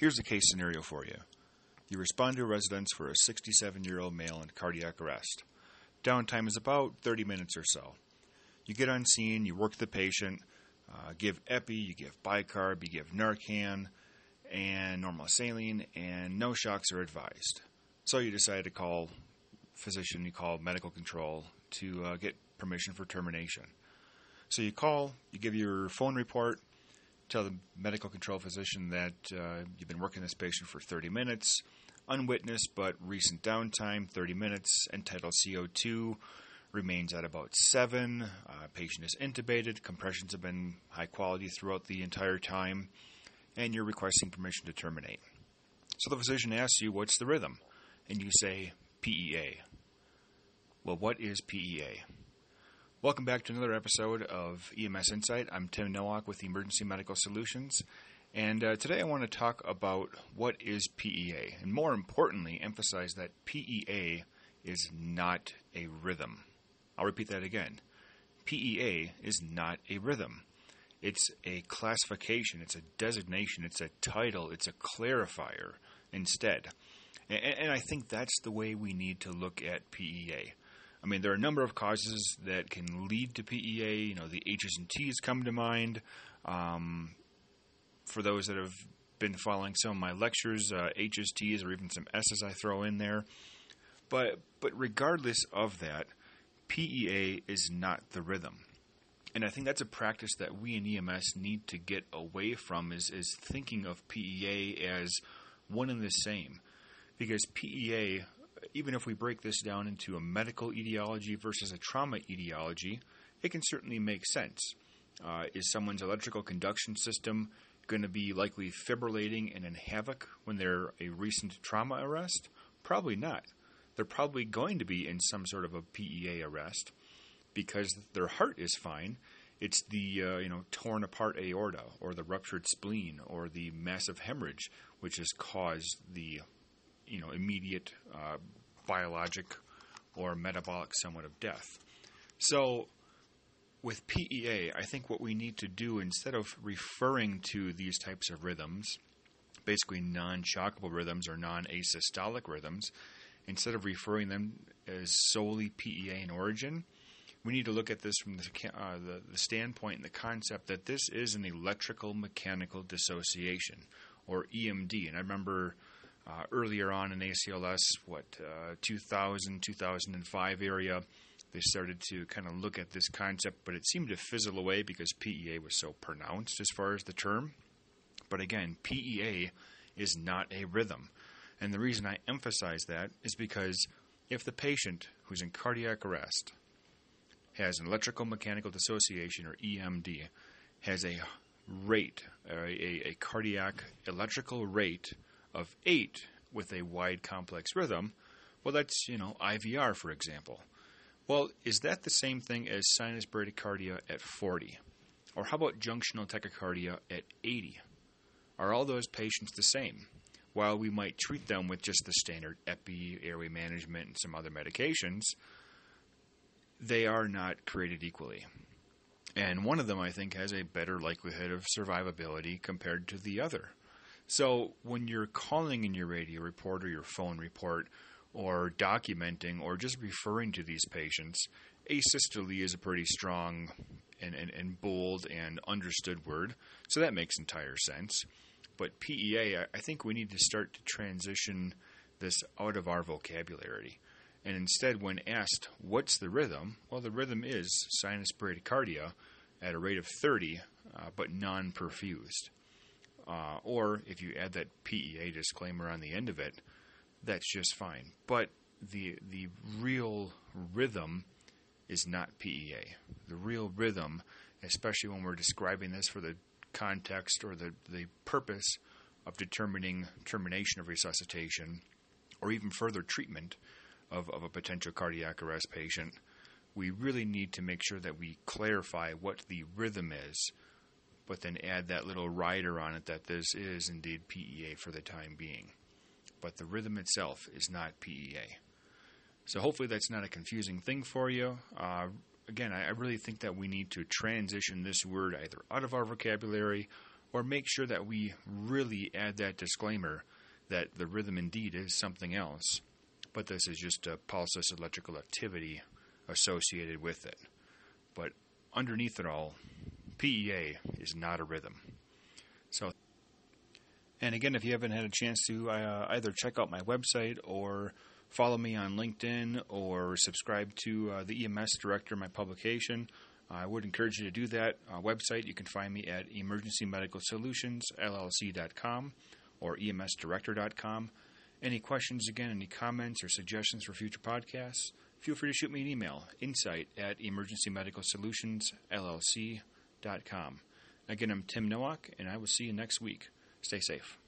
Here's a case scenario for you. You respond to a residence for a 67 year old male in cardiac arrest. Downtime is about 30 minutes or so. You get on scene, you work the patient, uh, give epi, you give bicarb, you give Narcan, and normal saline, and no shocks are advised. So you decide to call physician, you call medical control to uh, get permission for termination. So you call, you give your phone report, tell the medical control physician that uh, you've been working this patient for 30 minutes, unwitnessed but recent downtime, 30 minutes, end tidal CO2 remains at about 7, uh, patient is intubated, compressions have been high quality throughout the entire time, and you're requesting permission to terminate. So the physician asks you, what's the rhythm? And you say, PEA. Well, what is PEA? Welcome back to another episode of EMS Insight. I'm Tim Nowak with Emergency Medical Solutions, and uh, today I want to talk about what is PEA, and more importantly, emphasize that PEA is not a rhythm. I'll repeat that again. PEA is not a rhythm. It's a classification, it's a designation, it's a title, it's a clarifier instead. And, and I think that's the way we need to look at PEA. I mean, there are a number of causes that can lead to PEA. You know, the H's and T's come to mind. Um, for those that have been following some of my lectures, uh, H's, T's, or even some S's I throw in there. But but regardless of that, PEA is not the rhythm. And I think that's a practice that we in EMS need to get away from is, is thinking of PEA as one and the same. Because PEA even if we break this down into a medical etiology versus a trauma etiology, it can certainly make sense. Uh, is someone's electrical conduction system going to be likely fibrillating and in havoc when they're a recent trauma arrest? Probably not. They're probably going to be in some sort of a PEA arrest because their heart is fine. It's the uh, you know torn apart aorta or the ruptured spleen or the massive hemorrhage which has caused the you know immediate uh, biologic or metabolic somewhat of death. So with PEA, I think what we need to do instead of referring to these types of rhythms, basically non-shockable rhythms or non-asystolic rhythms, instead of referring them as solely PEA in origin, we need to look at this from the, uh, the, the standpoint and the concept that this is an electrical mechanical dissociation, or EMD. And I remember uh, earlier on in ACLS, what, uh, 2000, 2005 area, they started to kind of look at this concept, but it seemed to fizzle away because PEA was so pronounced as far as the term. But again, PEA is not a rhythm. And the reason I emphasize that is because if the patient who's in cardiac arrest has an electrical mechanical dissociation or EMD, has a rate, a, a, a cardiac electrical rate of 8 with a wide complex rhythm, well, that's, you know, IVR, for example. Well, is that the same thing as sinus bradycardia at 40? Or how about junctional tachycardia at 80? Are all those patients the same? While we might treat them with just the standard epi, airway management, and some other medications, they are not created equally. And one of them, I think, has a better likelihood of survivability compared to the other. So when you're calling in your radio report or your phone report or documenting or just referring to these patients, asystole is a pretty strong and, and, and bold and understood word, so that makes entire sense. But PEA, I think we need to start to transition this out of our vocabulary. And instead, when asked, what's the rhythm? Well, the rhythm is sinus bradycardia at a rate of 30, uh, but non perfused. Uh, or if you add that PEA disclaimer on the end of it, that's just fine. But the the real rhythm is not PEA. The real rhythm, especially when we're describing this for the context or the, the purpose of determining termination of resuscitation or even further treatment of, of a potential cardiac arrest patient, we really need to make sure that we clarify what the rhythm is but then add that little rider on it that this is indeed PEA for the time being. But the rhythm itself is not PEA. So hopefully that's not a confusing thing for you. Uh, again, I, I really think that we need to transition this word either out of our vocabulary or make sure that we really add that disclaimer that the rhythm indeed is something else, but this is just a pulseless electrical activity associated with it. But underneath it all, PEA is not a rhythm. So, and again, if you haven't had a chance to uh, either check out my website or follow me on LinkedIn or subscribe to uh, the EMS director, my publication, I would encourage you to do that. Uh, website, you can find me at emergencymedicalsolutionsllc.com or emsdirector.com. Any questions, again, any comments or suggestions for future podcasts, feel free to shoot me an email, insight at emergencymedicalsolutionsllc.com. Again, I'm Tim Nowak, and I will see you next week. Stay safe.